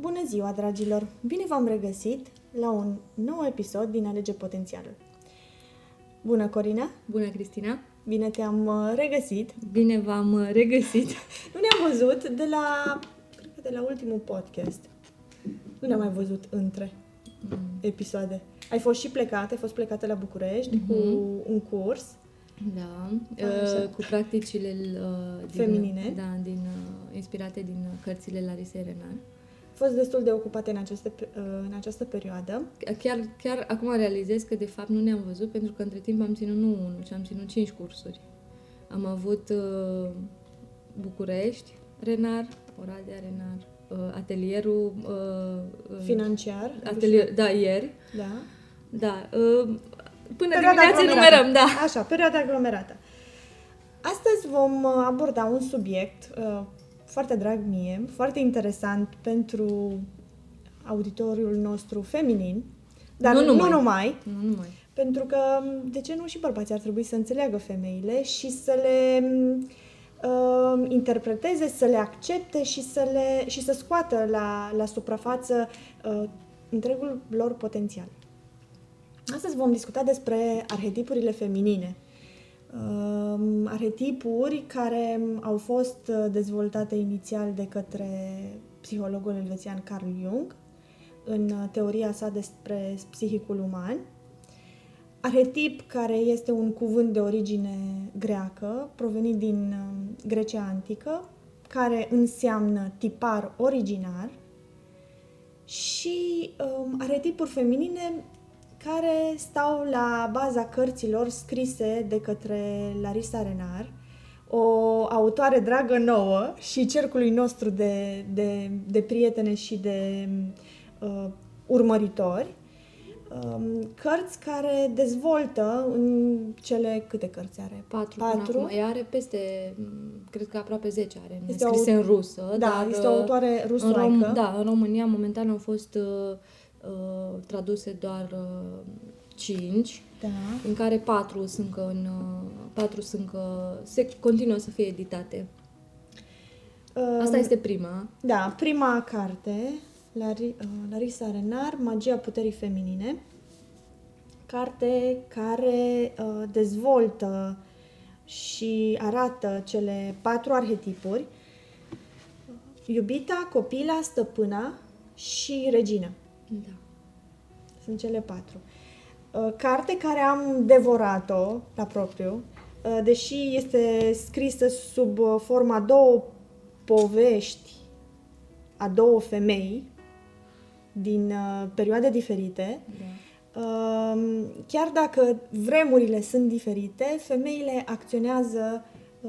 Bună ziua, dragilor! Bine v-am regăsit la un nou episod din Alege Potențialul. Bună, Corina! Bună, Cristina! Bine te-am uh, regăsit! Bine v-am uh, regăsit! Nu ne-am văzut de la, cred că de la ultimul podcast. Nu ne-am mai văzut între mm. episoade. Ai fost și plecat, ai fost plecată la București mm-hmm. cu un curs. Da, uh, cu practicile uh, din, feminine. Da, din, uh, inspirate din cărțile Larisei Renan fost destul de ocupate în, aceste, uh, în această perioadă. Chiar, chiar acum realizez că de fapt nu ne-am văzut pentru că între timp am ținut nu unul, ci am ținut cinci cursuri. Am avut uh, București, Renar, Oradea, Renar, uh, atelierul uh, financiar. Atelier, da, ieri. Da. Da. Uh, până perioada dimineața numerăm, da. Așa, perioada aglomerată. Astăzi vom uh, aborda un subiect uh, foarte drag mie, foarte interesant pentru auditoriul nostru feminin, dar nu numai. Nu numai, nu numai. Pentru că, de ce nu, și bărbații ar trebui să înțeleagă femeile și să le uh, interpreteze, să le accepte și să, le, și să scoată la, la suprafață uh, întregul lor potențial. Astăzi vom discuta despre arhetipurile feminine uh, arhetipuri care au fost uh, dezvoltate inițial de către psihologul elvețian Carl Jung în uh, teoria sa despre psihicul uman. Arhetip care este un cuvânt de origine greacă, provenit din uh, Grecia antică, care înseamnă tipar originar și um, arhetipuri feminine care stau la baza cărților scrise de către Larisa Renar, o autoare dragă nouă și cercului nostru de, de, de prietene și de uh, urmăritori, um, cărți care dezvoltă în cele câte cărți are? Patru. Patru. Acum. Ea are peste, cred că aproape 10 are, este scrise o, în rusă. Da, dar, este o autoare rusoaică. În Rom, da, în România momentan au fost uh, uh, traduse doar uh, 5, da. în care 4 sunt încă în, uh, 4 sunt încă, se continuă să fie editate. Uh, Asta este prima. Da, prima carte, Lari, uh, Larisa Renar, Magia puterii feminine. Carte care uh, dezvoltă și arată cele patru arhetipuri. Iubita, copila, stăpâna și regina. Da. Sunt cele patru. Uh, carte care am devorat-o la propriu, uh, deși este scrisă sub uh, forma două povești a două femei din perioade diferite. Da. Um, chiar dacă vremurile sunt diferite, femeile acționează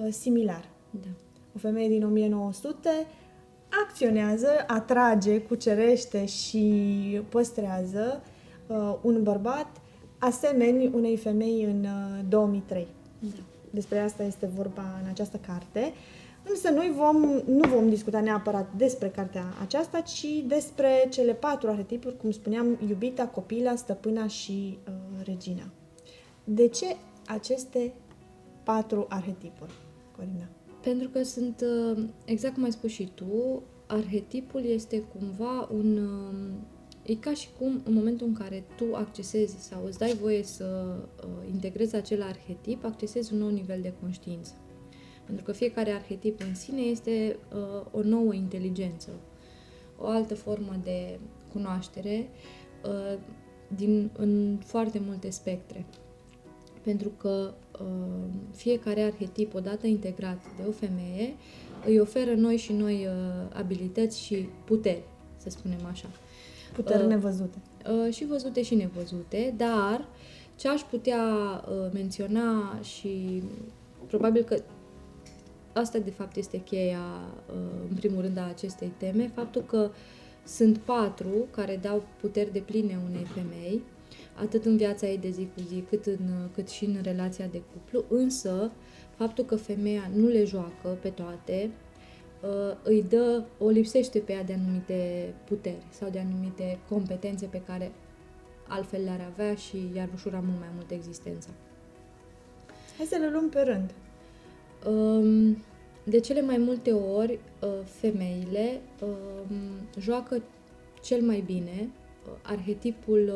similar. Da. O femeie din 1900 acționează, atrage, cucerește și păstrează uh, un bărbat asemeni unei femei în uh, 2003. Da. Despre asta este vorba în această carte. Însă noi vom, nu vom discuta neapărat despre cartea aceasta, ci despre cele patru arhetipuri, cum spuneam, iubita, copila, stăpâna și uh, regina. De ce aceste patru arhetipuri, Corina? Pentru că sunt, uh, exact cum ai spus și tu, arhetipul este cumva un... Um, e ca și cum în momentul în care tu accesezi sau îți dai voie să uh, integrezi acel arhetip, accesezi un nou nivel de conștiință. Pentru că fiecare arhetip în sine este uh, o nouă inteligență, o altă formă de cunoaștere uh, din, în foarte multe spectre. Pentru că uh, fiecare arhetip, odată integrat de o femeie, îi oferă noi și noi uh, abilități și puteri, să spunem așa. Puteri uh, nevăzute. Uh, și văzute și nevăzute, dar ce aș putea uh, menționa și probabil că asta de fapt este cheia, uh, în primul rând, a acestei teme, faptul că sunt patru care dau puteri de pline unei femei, atât în viața ei de zi cu zi, cât, în, cât și în relația de cuplu, însă faptul că femeia nu le joacă pe toate, uh, îi dă, o lipsește pe ea de anumite puteri sau de anumite competențe pe care altfel le-ar avea și i-ar ușura mult mai mult existența. Hai să le luăm pe rând. Um, de cele mai multe ori, uh, femeile um, joacă cel mai bine uh, arhetipul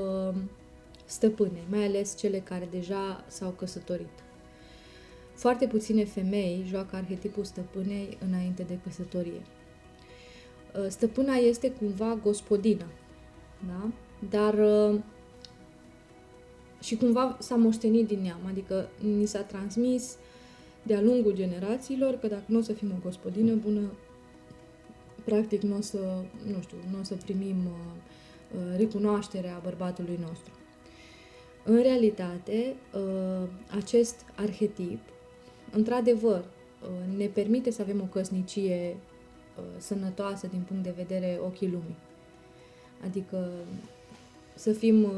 uh, stăpânei, mai ales cele care deja s-au căsătorit. Foarte puține femei joacă arhetipul stăpânei înainte de căsătorie. Stăpâna este cumva gospodină, da? dar și cumva s-a moștenit din neam, adică ni s-a transmis de-a lungul generațiilor că dacă nu o să fim o gospodină bună, practic nu o să, nu știu, nu o să primim uh, uh, recunoașterea bărbatului nostru. În realitate, uh, acest arhetip, într-adevăr, uh, ne permite să avem o căsnicie uh, sănătoasă din punct de vedere ochii lumii. Adică să fim, uh,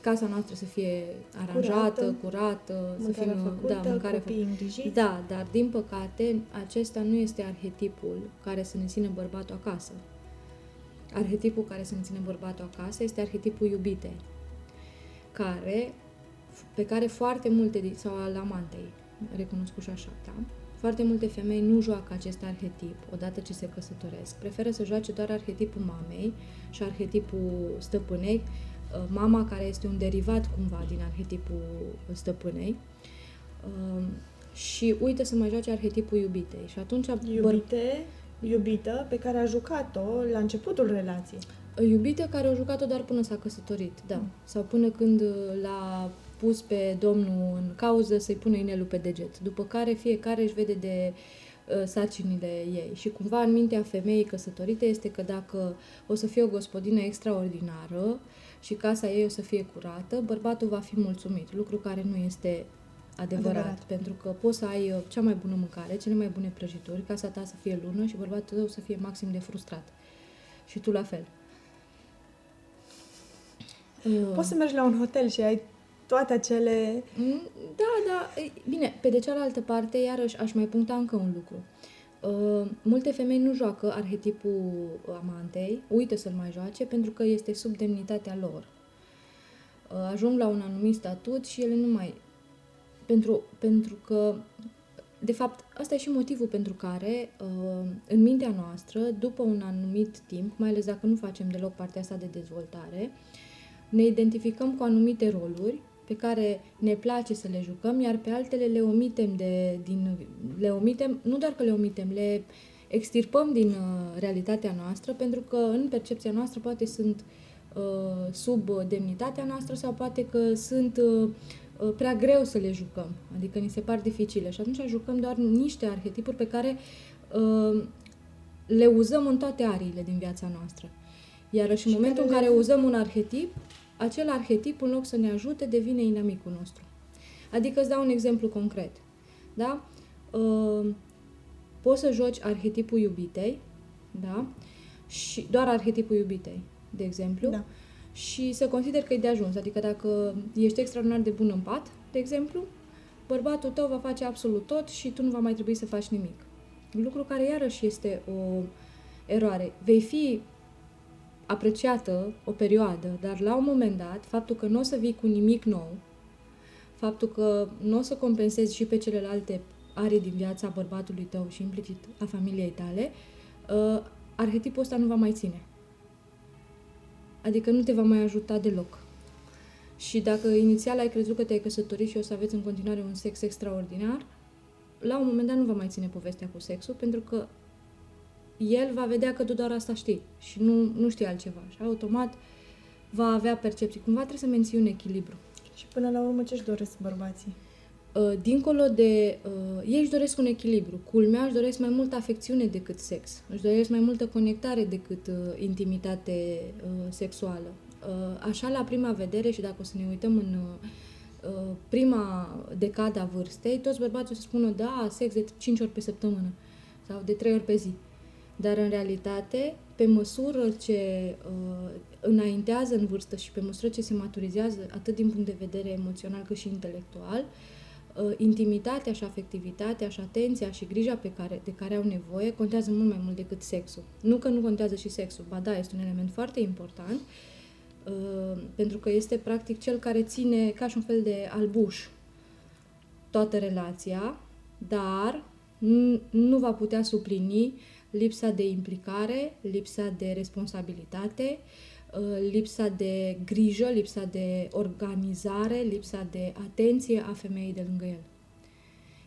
casa noastră să fie aranjată, curată, curată să fim, uh, făcută, da, mâncare copii îngrijiți. Da, dar din păcate acesta nu este arhetipul care să ne țină bărbatul acasă. Arhetipul care să ne țină bărbatul acasă este arhetipul iubitei, care, pe care foarte multe, sau al amantei, recunoscut și așa, da? Foarte multe femei nu joacă acest arhetip odată ce se căsătoresc. Preferă să joace doar arhetipul mamei și arhetipul stăpânei, uh, mama care este un derivat cumva din arhetipul stăpânei um, și uită să mai joace arhetipul iubitei. Și atunci... Iubite, iubită, pe care a jucat-o la începutul relației. Iubită care a jucat-o doar până s-a căsătorit, da. Mm. Sau până când l-a pus pe domnul în cauză să-i pună inelul pe deget. După care fiecare își vede de uh, sarcinile ei. Și cumva în mintea femeii căsătorite este că dacă o să fie o gospodină extraordinară și casa ei o să fie curată, bărbatul va fi mulțumit, lucru care nu este adevărat, adevărat. pentru că poți să ai uh, cea mai bună mâncare, cele mai bune prăjituri, casa ta să fie lună și bărbatul tău să fie maxim de frustrat. Și tu la fel. Poți să mergi la un hotel și ai toate acele... Mm, da, da. Bine, pe de cealaltă parte, iarăși aș mai puncta încă un lucru. Uh, multe femei nu joacă arhetipul amantei, uită să-l mai joace pentru că este sub demnitatea lor. Uh, ajung la un anumit statut și ele nu mai... Pentru, pentru că, de fapt, asta e și motivul pentru care, uh, în mintea noastră, după un anumit timp, mai ales dacă nu facem deloc partea asta de dezvoltare, ne identificăm cu anumite roluri pe care ne place să le jucăm, iar pe altele le omitem, de, din, le omitem nu doar că le omitem, le extirpăm din uh, realitatea noastră, pentru că în percepția noastră poate sunt uh, sub demnitatea noastră sau poate că sunt uh, uh, prea greu să le jucăm, adică ni se par dificile și atunci jucăm doar niște arhetipuri pe care uh, le uzăm în toate ariile din viața noastră. Iar și în momentul în care uzăm un arhetip, acel arhetip, în loc să ne ajute, devine inamicul nostru. Adică îți dau un exemplu concret. Da? Uh, poți să joci arhetipul iubitei, da? Și doar arhetipul iubitei, de exemplu, da. și să consider că e de ajuns. Adică dacă ești extraordinar de bun în pat, de exemplu, bărbatul tău va face absolut tot și tu nu va mai trebui să faci nimic. Lucru care iarăși este o eroare. Vei fi apreciată o perioadă, dar la un moment dat, faptul că nu o să vii cu nimic nou, faptul că nu o să compensezi și pe celelalte arii din viața bărbatului tău și implicit a familiei tale, uh, arhetipul ăsta nu va mai ține. Adică nu te va mai ajuta deloc. Și dacă inițial ai crezut că te-ai căsătorit și o să aveți în continuare un sex extraordinar, la un moment dat nu va mai ține povestea cu sexul, pentru că el va vedea că tu doar asta știi și nu, nu știi altceva. Și automat va avea percepții. Cumva trebuie să menții un echilibru. Și până la urmă ce își doresc bărbații? Uh, dincolo de... Uh, ei își doresc un echilibru. Culmea își doresc mai multă afecțiune decât sex. Își doresc mai multă conectare decât uh, intimitate uh, sexuală. Uh, așa, la prima vedere, și dacă o să ne uităm în uh, prima decada a vârstei, toți bărbații o să spună, da, sex de 5 ori pe săptămână sau de 3 ori pe zi. Uh, dar în realitate, pe măsură ce uh, înaintează în vârstă și pe măsură ce se maturizează, atât din punct de vedere emoțional cât și intelectual, uh, intimitatea și afectivitatea și atenția și grija pe care, de care au nevoie contează mult mai mult decât sexul. Nu că nu contează și sexul, ba da, este un element foarte important, uh, pentru că este practic cel care ține ca și un fel de albuș toată relația, dar nu va putea suplini lipsa de implicare, lipsa de responsabilitate, uh, lipsa de grijă, lipsa de organizare, lipsa de atenție a femeii de lângă el.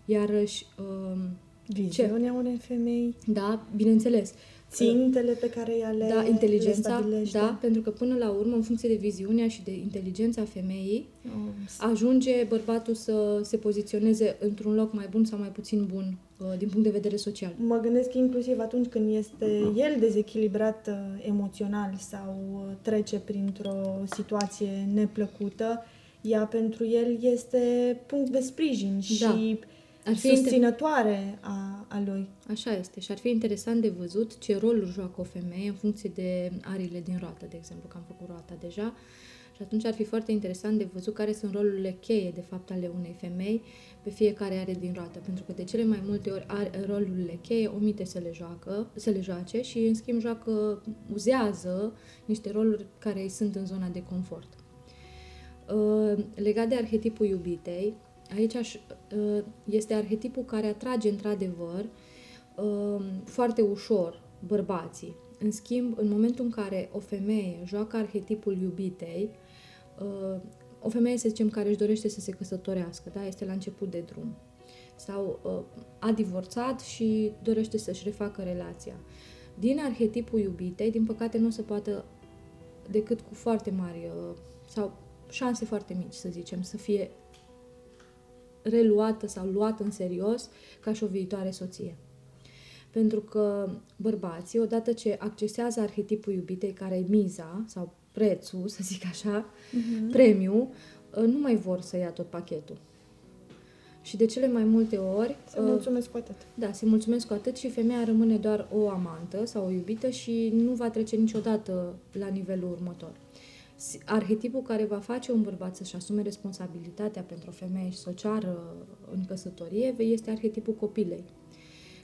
Iarăși... Um, Viziunea unei femei. Da, bineînțeles țintele pe care ea le Da, inteligența, le da, pentru că până la urmă, în funcție de viziunea și de inteligența femeii, oh, ajunge bărbatul să se poziționeze într-un loc mai bun sau mai puțin bun uh, din punct de vedere social. Mă gândesc inclusiv atunci când este el dezechilibrat uh, emoțional sau uh, trece printr-o situație neplăcută, ea pentru el este punct de sprijin da. și ar fi susținătoare a, a lui. Așa este. Și ar fi interesant de văzut ce rol joacă o femeie în funcție de arile din roată, de exemplu, că am făcut roata deja. Și atunci ar fi foarte interesant de văzut care sunt rolurile cheie, de fapt, ale unei femei pe fiecare are din roată. Pentru că de cele mai multe ori are, rolurile cheie omite să le, joacă, să le joace și, în schimb, joacă, uzează niște roluri care îi sunt în zona de confort. Uh, legat de arhetipul iubitei, Aici uh, este arhetipul care atrage într-adevăr um, foarte ușor bărbații. În schimb, în momentul în care o femeie joacă arhetipul iubitei, uh, o femeie, să zicem, care își dorește să se căsătorească, da? este la început de drum, sau uh, a divorțat și dorește să-și refacă relația. Din arhetipul iubitei, din păcate, nu se poate decât cu foarte mari sau șanse foarte mici, să zicem, să fie reluată sau luată în serios ca și o viitoare soție. Pentru că bărbații, odată ce accesează arhetipul iubitei, care e miza sau prețul, să zic așa, uh-huh. premiu, ă, nu mai vor să ia tot pachetul. Și de cele mai multe ori... Se mulțumesc cu atât. Da, se mulțumesc cu atât și femeia rămâne doar o amantă sau o iubită și nu va trece niciodată la nivelul următor arhetipul care va face un bărbat să-și asume responsabilitatea pentru o femeie și să o ceară în căsătorie este arhetipul copilei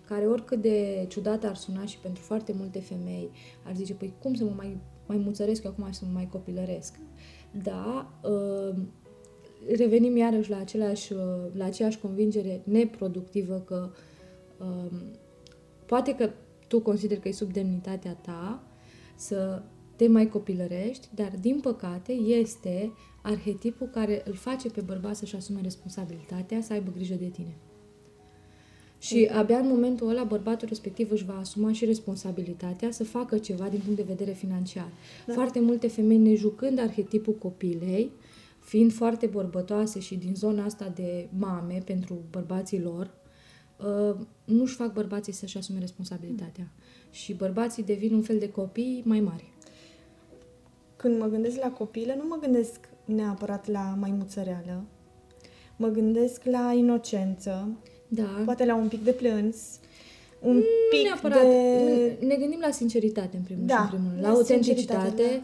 care oricât de ciudat ar suna și pentru foarte multe femei ar zice, păi cum să mă mai, mai muțăresc acum și să mă mai copilăresc? Da, uh, revenim iarăși la, același, uh, la aceeași convingere neproductivă că uh, poate că tu consideri că e sub demnitatea ta să te mai copilărești, dar din păcate este arhetipul care îl face pe bărbat să-și asume responsabilitatea, să aibă grijă de tine. Și abia în momentul ăla bărbatul respectiv își va asuma și responsabilitatea să facă ceva din punct de vedere financiar. Da. Foarte multe femei ne jucând arhetipul copilei, fiind foarte bărbătoase și din zona asta de mame pentru bărbații lor, uh, nu-și fac bărbații să-și asume responsabilitatea. Mm. Și bărbații devin un fel de copii mai mari când mă gândesc la copilă, nu mă gândesc neapărat la maimuțăreală. Mă gândesc la inocență, da. poate la un pic de plâns, un mm, pic neapărat. de... Ne gândim la sinceritate, în primul da, și în primul rând. La, la autenticitate,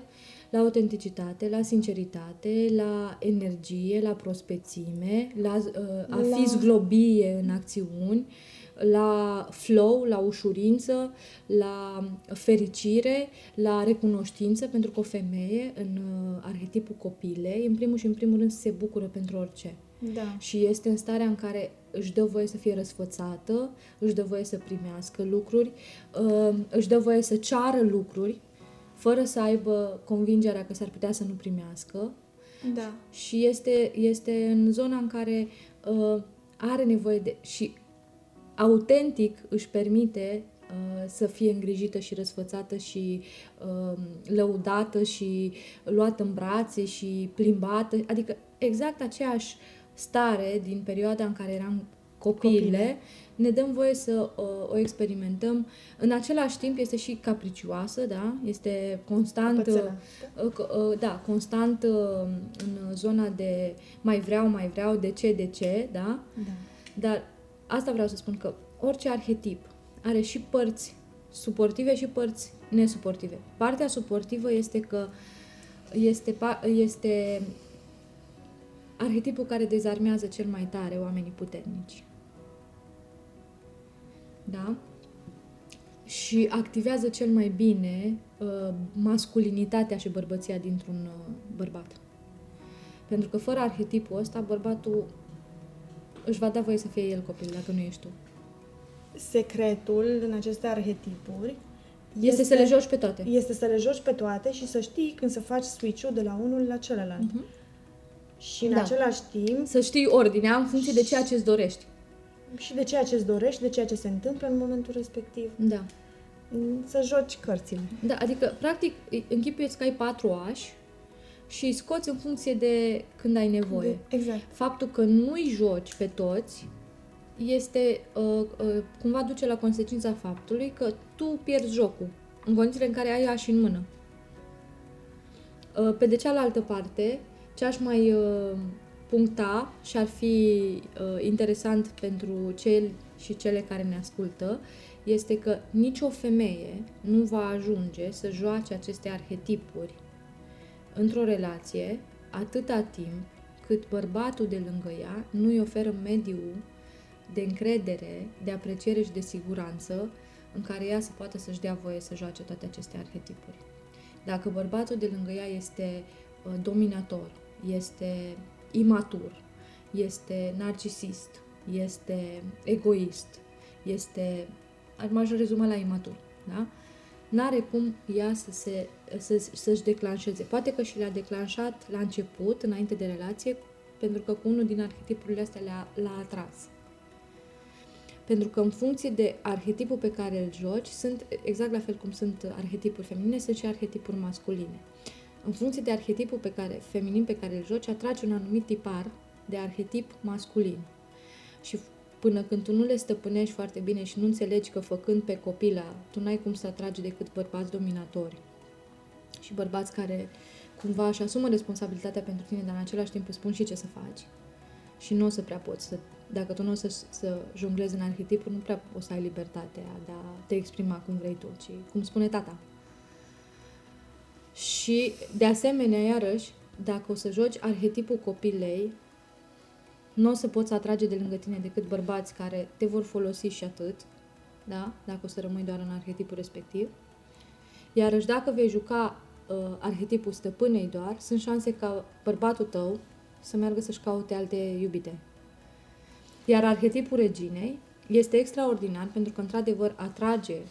da. la autenticitate, la sinceritate, la energie, la prospețime, la uh, a la... fi zglobie în acțiuni, uh, la flow, la ușurință, la fericire, la recunoștință, pentru că o femeie, în uh, arhetipul copilei, în primul și în primul rând se bucură pentru orice. Da. Și este în starea în care își dă voie să fie răsfățată, își dă voie să primească lucruri, uh, își dă voie să ceară lucruri, fără să aibă convingerea că s-ar putea să nu primească. Da. Și este, este în zona în care uh, are nevoie de... și autentic își permite uh, să fie îngrijită și răsfățată și uh, lăudată și luată în brațe și plimbată, adică exact aceeași stare din perioada în care eram copile, Copile. ne dăm voie să uh, o experimentăm. În același timp este și capricioasă, da? Este constant, uh, uh, da, constant uh, în zona de mai vreau, mai vreau, de ce, de ce, da? da. Dar asta vreau să spun că orice arhetip are și părți suportive și părți nesuportive. Partea suportivă este că este, este arhetipul care dezarmează cel mai tare oamenii puternici. Da? Și activează cel mai bine uh, masculinitatea și bărbăția dintr-un uh, bărbat. Pentru că fără arhetipul ăsta, bărbatul își va da voie să fie el copil, dacă nu ești tu. secretul în aceste arhetipuri Este, să le joci pe toate. Este să le joci pe toate și să știi când să faci switch-ul de la unul la celălalt. Mhm. Și în Da. același timp Să știi ordinea în funcție de ceea ce îți dorești. și de ceea ce îți dorești, de ceea ce se întâmplă în momentul respectiv. Da. Să joci cărțile. Da, adică, practic, îi- închipuieți că ai patru ași și îi scoți în funcție de când ai nevoie. De- exact. Faptul că nu-i joci pe toți este, uh, uh, cumva duce la consecința faptului că tu pierzi jocul în condițiile în care ai ași în mână. Uh, pe de cealaltă parte, ce aș mai uh, puncta și ar fi uh, interesant pentru cel și cele care ne ascultă, este că nicio femeie nu va ajunge să joace aceste arhetipuri într-o relație atâta timp cât bărbatul de lângă ea nu îi oferă mediul de încredere, de apreciere și de siguranță în care ea să poată să-și dea voie să joace toate aceste arhetipuri. Dacă bărbatul de lângă ea este uh, dominator, este imatur, este narcisist, este egoist, este, m-aș rezuma la imatur, da? N-are cum ea să se, să, să-și declanșeze. Poate că și le-a declanșat la început, înainte de relație, pentru că cu unul din arhetipurile astea le-a, l-a atras. Pentru că în funcție de arhetipul pe care îl joci, sunt exact la fel cum sunt arhetipuri feminine, sunt și arhetipuri masculine. În funcție de arhetipul pe care, feminin pe care îl joci, atragi un anumit tipar de arhetip masculin. Și până când tu nu le stăpânești foarte bine și nu înțelegi că făcând pe copila, tu n-ai cum să atragi decât bărbați dominatori și bărbați care cumva își asumă responsabilitatea pentru tine, dar în același timp îți spun și ce să faci. Și nu o să prea poți să, dacă tu nu o să, să jonglezi în arhetipuri, nu prea o să ai libertatea de a te exprima cum vrei tu, ci cum spune tata. Și, de asemenea, iarăși, dacă o să joci arhetipul copilei, nu o să poți atrage de lângă tine decât bărbați care te vor folosi și atât, da? Dacă o să rămâi doar în arhetipul respectiv. Iarăși, dacă vei juca uh, arhetipul stăpânei doar, sunt șanse ca bărbatul tău să meargă să-și caute alte iubite. Iar arhetipul reginei este extraordinar pentru că, într-adevăr, atrage uh,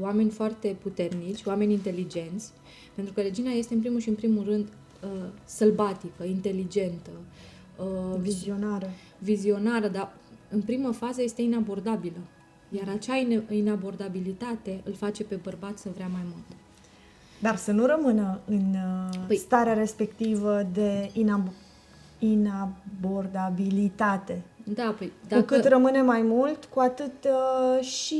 oameni foarte puternici, oameni inteligenți, pentru că regina este, în primul și în primul rând, uh, sălbatică, inteligentă, uh, Vizionară. vizionară, dar în primă fază este inabordabilă. Iar acea ine- inabordabilitate îl face pe bărbat să vrea mai mult. Dar să nu rămână în uh, Păi- starea respectivă de inab- inabordabilitate. Da, păi, Dacă... Cu cât rămâne mai mult, cu atât uh, și...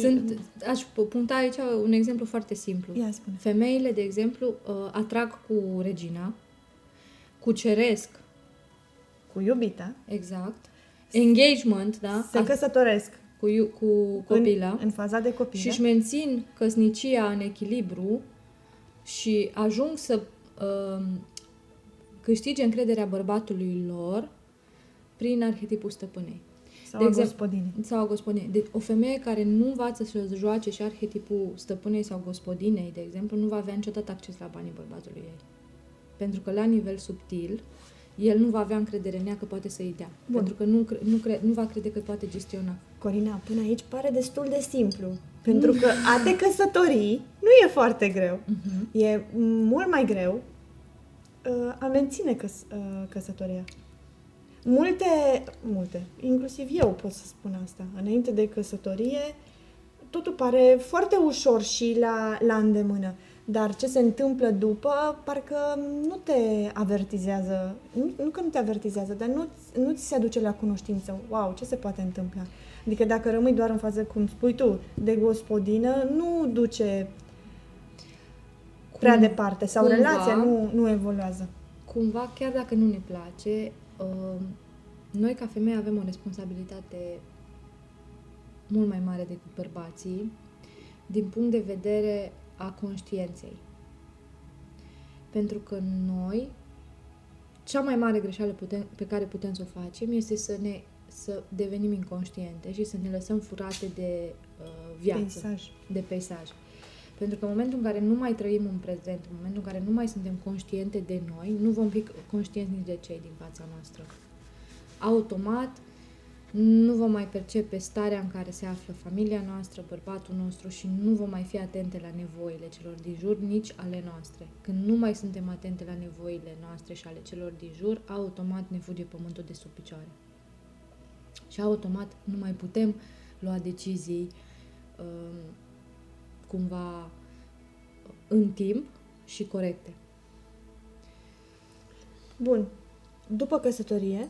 sunt, aș puncta aici un exemplu foarte simplu. Ia spune. Femeile, de exemplu, uh, atrag cu regina, cuceresc, Cu iubita, exact, engagement, da, se a- căsătoresc cu, iu- cu copila în, în faza de copilă. și își mențin căsnicia în echilibru și ajung să uh, câștige încrederea bărbatului lor prin arhetipul stăpânei. sau de a exemplu- gospodinii. Sau a gospodinei. Deci o femeie care nu învață să joace și arhetipul stăpânei sau gospodinei, de exemplu, nu va avea niciodată acces la banii bărbatului ei. Pentru că la nivel subtil, el nu va avea încredere în ea că poate să-i dea. Bun. Pentru că nu, cre- nu, cre- nu va crede că poate gestiona. Corina, până aici pare destul de simplu. Pentru că a te căsători nu e foarte greu. Uh-huh. E mult mai greu uh, a menține căs- uh, căsătoria. Multe, multe, inclusiv eu pot să spun asta, înainte de căsătorie, totul pare foarte ușor și la, la îndemână. Dar ce se întâmplă după, parcă nu te avertizează, nu, nu că nu te avertizează, dar nu, nu ți se aduce la cunoștință, wow, ce se poate întâmpla. Adică dacă rămâi doar în fază, cum spui tu, de gospodină, nu duce prea Cum- departe sau cumva- relația nu, nu evoluează. Cumva, chiar dacă nu ne place, uh, noi ca femei avem o responsabilitate mult mai mare decât bărbații din punct de vedere a conștiinței. Pentru că noi, cea mai mare greșeală putem, pe care putem să o facem este să ne să devenim inconștiente și să ne lăsăm furate de uh, viață Peisaj. de peisaj. Pentru că în momentul în care nu mai trăim în prezent, în momentul în care nu mai suntem conștiente de noi, nu vom fi conștienți nici de cei din fața noastră. Automat nu vom mai percepe starea în care se află familia noastră, bărbatul nostru și nu vom mai fi atente la nevoile celor din jur, nici ale noastre. Când nu mai suntem atente la nevoile noastre și ale celor din jur, automat ne fuge pământul de sub picioare. Și automat nu mai putem lua decizii um, cumva în timp și corecte. Bun. După căsătorie,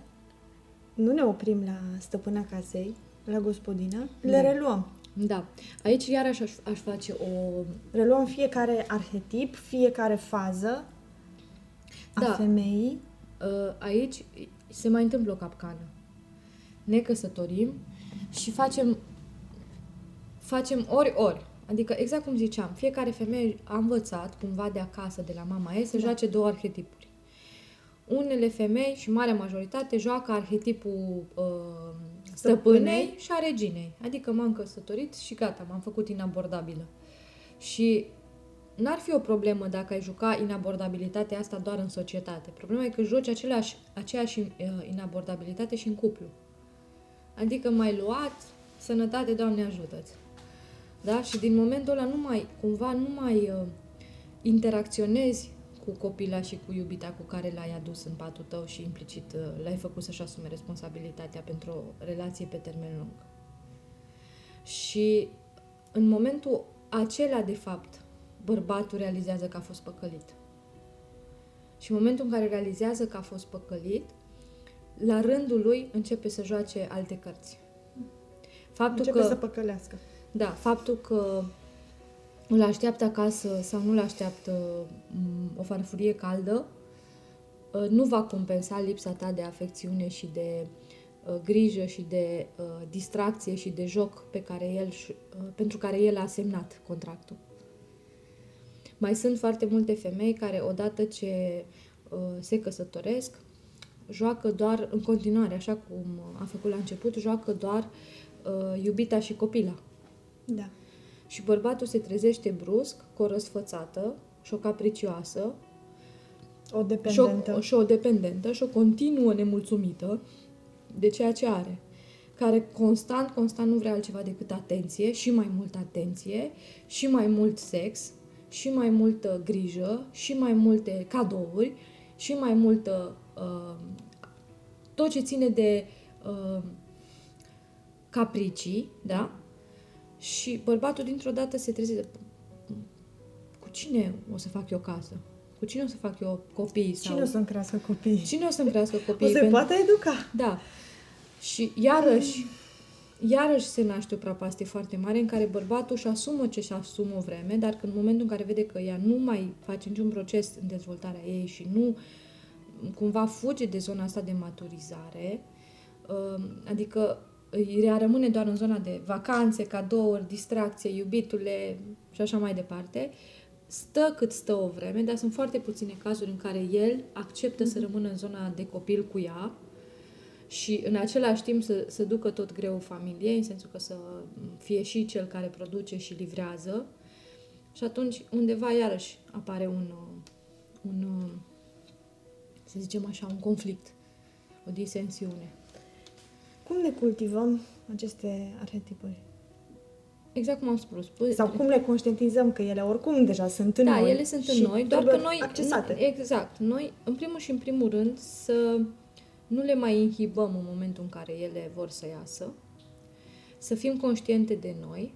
nu ne oprim la stăpâna casei, la gospodina, le Da. reluăm. Da. Aici iarăși aș, aș face o... Reluăm fiecare arhetip, fiecare fază a Da. femeii. uh, Aici se mai întâmplă o capcană. Ne căsătorim și facem facem ori-ori. Adică, exact cum ziceam, fiecare femeie a învățat cumva de acasă, de la mama ei, să Da. joace două arhetipuri. Unele femei și marea majoritate joacă arhetipul uh, stăpânei Stăpânei. și a reginei. Adică m-am căsătorit și gata, m-am făcut inabordabilă. Și n-ar fi o problemă dacă ai juca inabordabilitatea asta doar în societate. Problema e că joci aceleași, aceeași uh, inabordabilitate și în cuplu. Adică mai luat, sănătate, Doamne ajută-ți. Da? Și din momentul ăla nu mai, cumva, nu mai uh, interacționezi cu copila și cu iubita cu care l-ai adus în patul tău și implicit uh, l-ai făcut să-și asume responsabilitatea pentru o relație pe termen lung. Și în momentul acela, de fapt, bărbatul realizează că a fost păcălit. Și în momentul în care realizează că a fost păcălit, la rândul lui începe să joace alte cărți. Faptul Începe că... să păcălească. Da, faptul că îl așteaptă acasă sau nu îl așteaptă m, o farfurie caldă uh, nu va compensa lipsa ta de afecțiune și de uh, grijă și de uh, distracție și de joc pe care el, și- uh, pentru care el a semnat contractul. Mai sunt foarte multe femei care odată ce uh, se căsătoresc joacă doar în continuare, așa cum a făcut la început, joacă doar uh, iubita și copila. Da. Și bărbatul se trezește brusc cu o răsfățată și o capricioasă O și dependentă. o, și o dependentă și o continuă nemulțumită de ceea ce are. Care constant, constant nu vrea altceva decât atenție și mai multă atenție și mai mult sex și mai multă grijă și mai multe cadouri și mai multă uh, tot ce ține de uh, capricii, da? Și bărbatul dintr-o dată se trezește. Cu cine o să fac eu casă? Cu cine o să fac eu copii? Sau... Cine o să-mi crească copiii? Cine o să-mi crească O copiii? să-i Pentru- poată educa. Da. Și iarăși, iarăși se naște o prapastie foarte mare în care bărbatul își asumă ce și asumă o vreme, dar când în momentul în care vede că ea nu mai face niciun proces în dezvoltarea ei și nu cumva fuge de zona asta de maturizare, uh, adică îi ea rămâne doar în zona de vacanțe, cadouri, distracție, iubitule și așa mai departe, stă cât stă o vreme, dar sunt foarte puține cazuri în care el acceptă să rămână în zona de copil cu ea și în același timp să, să ducă tot greul familiei, în sensul că să fie și cel care produce și livrează. Și atunci undeva iarăși apare un, un să zicem așa, un conflict, o disensiune. Cum ne cultivăm aceste arhetipuri? Exact cum am spus. Păi, Sau cum le conștientizăm că ele oricum deja sunt în da, noi ele sunt și în noi, doar că trebuie noi... accesate. Exact. Noi, în primul și în primul rând, să nu le mai inhibăm în momentul în care ele vor să iasă, să fim conștiente de noi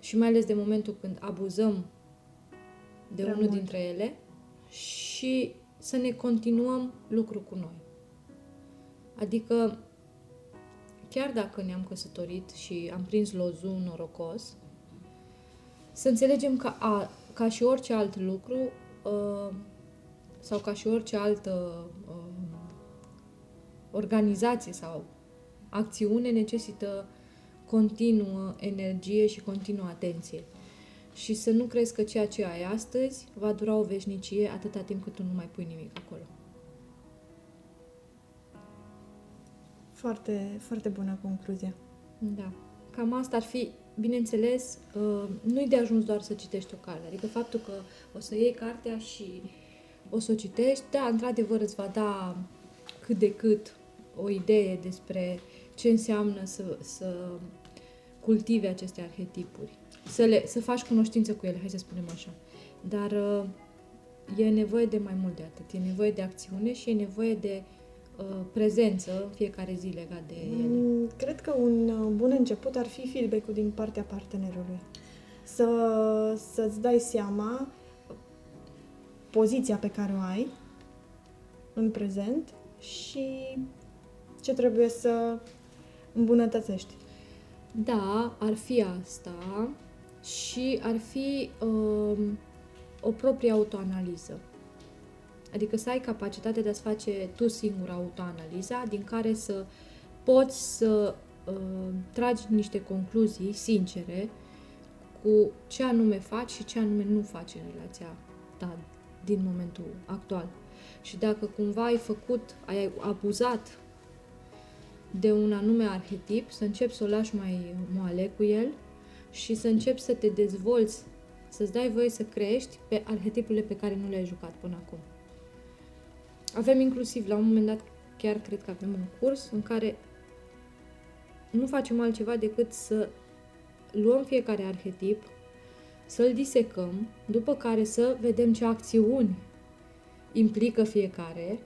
și mai ales de momentul când abuzăm de Prea unul mult. dintre ele și să ne continuăm lucru cu noi. Adică, chiar dacă ne-am căsătorit și am prins lozul norocos, să înțelegem că a, ca și orice alt lucru uh, sau ca și orice altă uh, organizație sau acțiune necesită continuă energie și continuă atenție. Și să nu crezi că ceea ce ai astăzi va dura o veșnicie atâta timp cât tu nu mai pui nimic acolo. Foarte, foarte bună concluzie. Da. Cam asta ar fi, bineînțeles, uh, nu-i de ajuns doar să citești o carte. Adică faptul că o să iei cartea și o să o citești, da, într-adevăr îți va da cât de cât o idee despre ce înseamnă să, să cultive aceste arhetipuri. Să, le, să faci cunoștință cu ele, hai să spunem așa. Dar uh, e nevoie de mai mult de atât. E nevoie de acțiune și e nevoie de uh, prezență în fiecare zi legat de ele. Mm, Cred că un uh, bun început ar fi feedback-ul din partea partenerului. Să, să-ți dai seama poziția pe care o ai în prezent și ce trebuie să îmbunătățești. Da, ar fi asta și ar fi um, o proprie autoanaliză. Adică să ai capacitatea de a-ți face tu singur autoanaliza, din care să poți să uh, tragi niște concluzii sincere cu ce anume faci și ce anume nu faci în relația ta din momentul actual. Și dacă cumva ai făcut, ai abuzat de un anume arhetip, să începi să o lași mai moale cu el și să începi să te dezvolți, să-ți dai voie să crești pe arhetipurile pe care nu le-ai jucat până acum. Avem inclusiv, la un moment dat, chiar cred că avem un curs în care nu facem altceva decât să luăm fiecare arhetip, să-l disecăm, după care să vedem ce acțiuni implică fiecare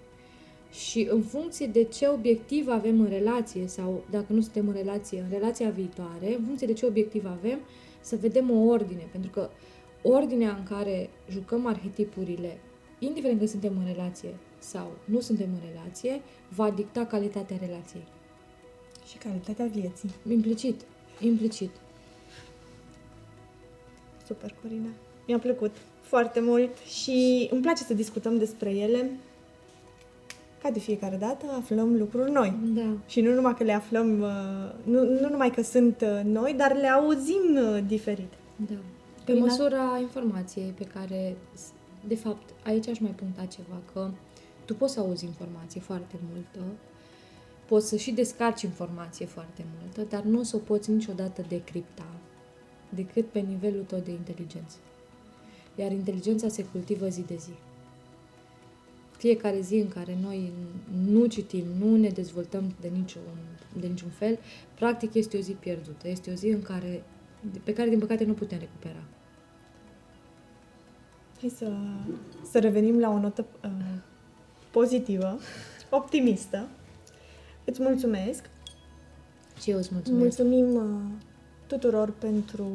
și în funcție de ce obiectiv avem în relație sau dacă nu suntem în relație, în relația viitoare, în funcție de ce obiectiv avem, să vedem o ordine, pentru că ordinea în care jucăm arhetipurile, indiferent că suntem în relație sau nu suntem în relație, va dicta calitatea relației. Și calitatea vieții. Implicit. Implicit. Super, Corina. Mi-a plăcut foarte mult și îmi place să discutăm despre ele. Ca de fiecare dată aflăm lucruri noi. Da. Și nu numai că le aflăm, uh, nu, nu numai că sunt uh, noi, dar le auzim uh, diferit. Da. Pe Prin a- măsura informației pe care, de fapt, aici aș mai puncta ceva, că tu poți să auzi informație foarte multă, poți să și descarci informație foarte multă, dar nu o să o poți niciodată decripta decât pe nivelul tău de inteligență. Iar inteligența se cultivă zi de zi. Fiecare zi în care noi nu citim, nu ne dezvoltăm de niciun, de niciun fel, practic este o zi pierdută. Este o zi în care, pe care, din păcate, nu putem recupera. Hai să, să revenim la o notă uh, pozitivă, optimistă. Îți mulțumesc. Și eu îți mulțumesc. Mulțumim uh, tuturor pentru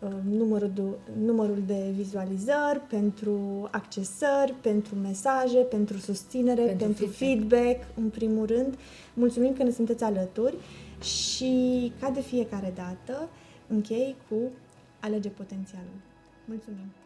uh, numărul, de, numărul de vizualizări, pentru accesări, pentru mesaje, pentru susținere, Pentru pentru, feedback. feedback. în primul rând. Mulțumim că ne sunteți alături și, ca de fiecare dată, închei cu alege potențialul. Mulțumim! Mulțumim.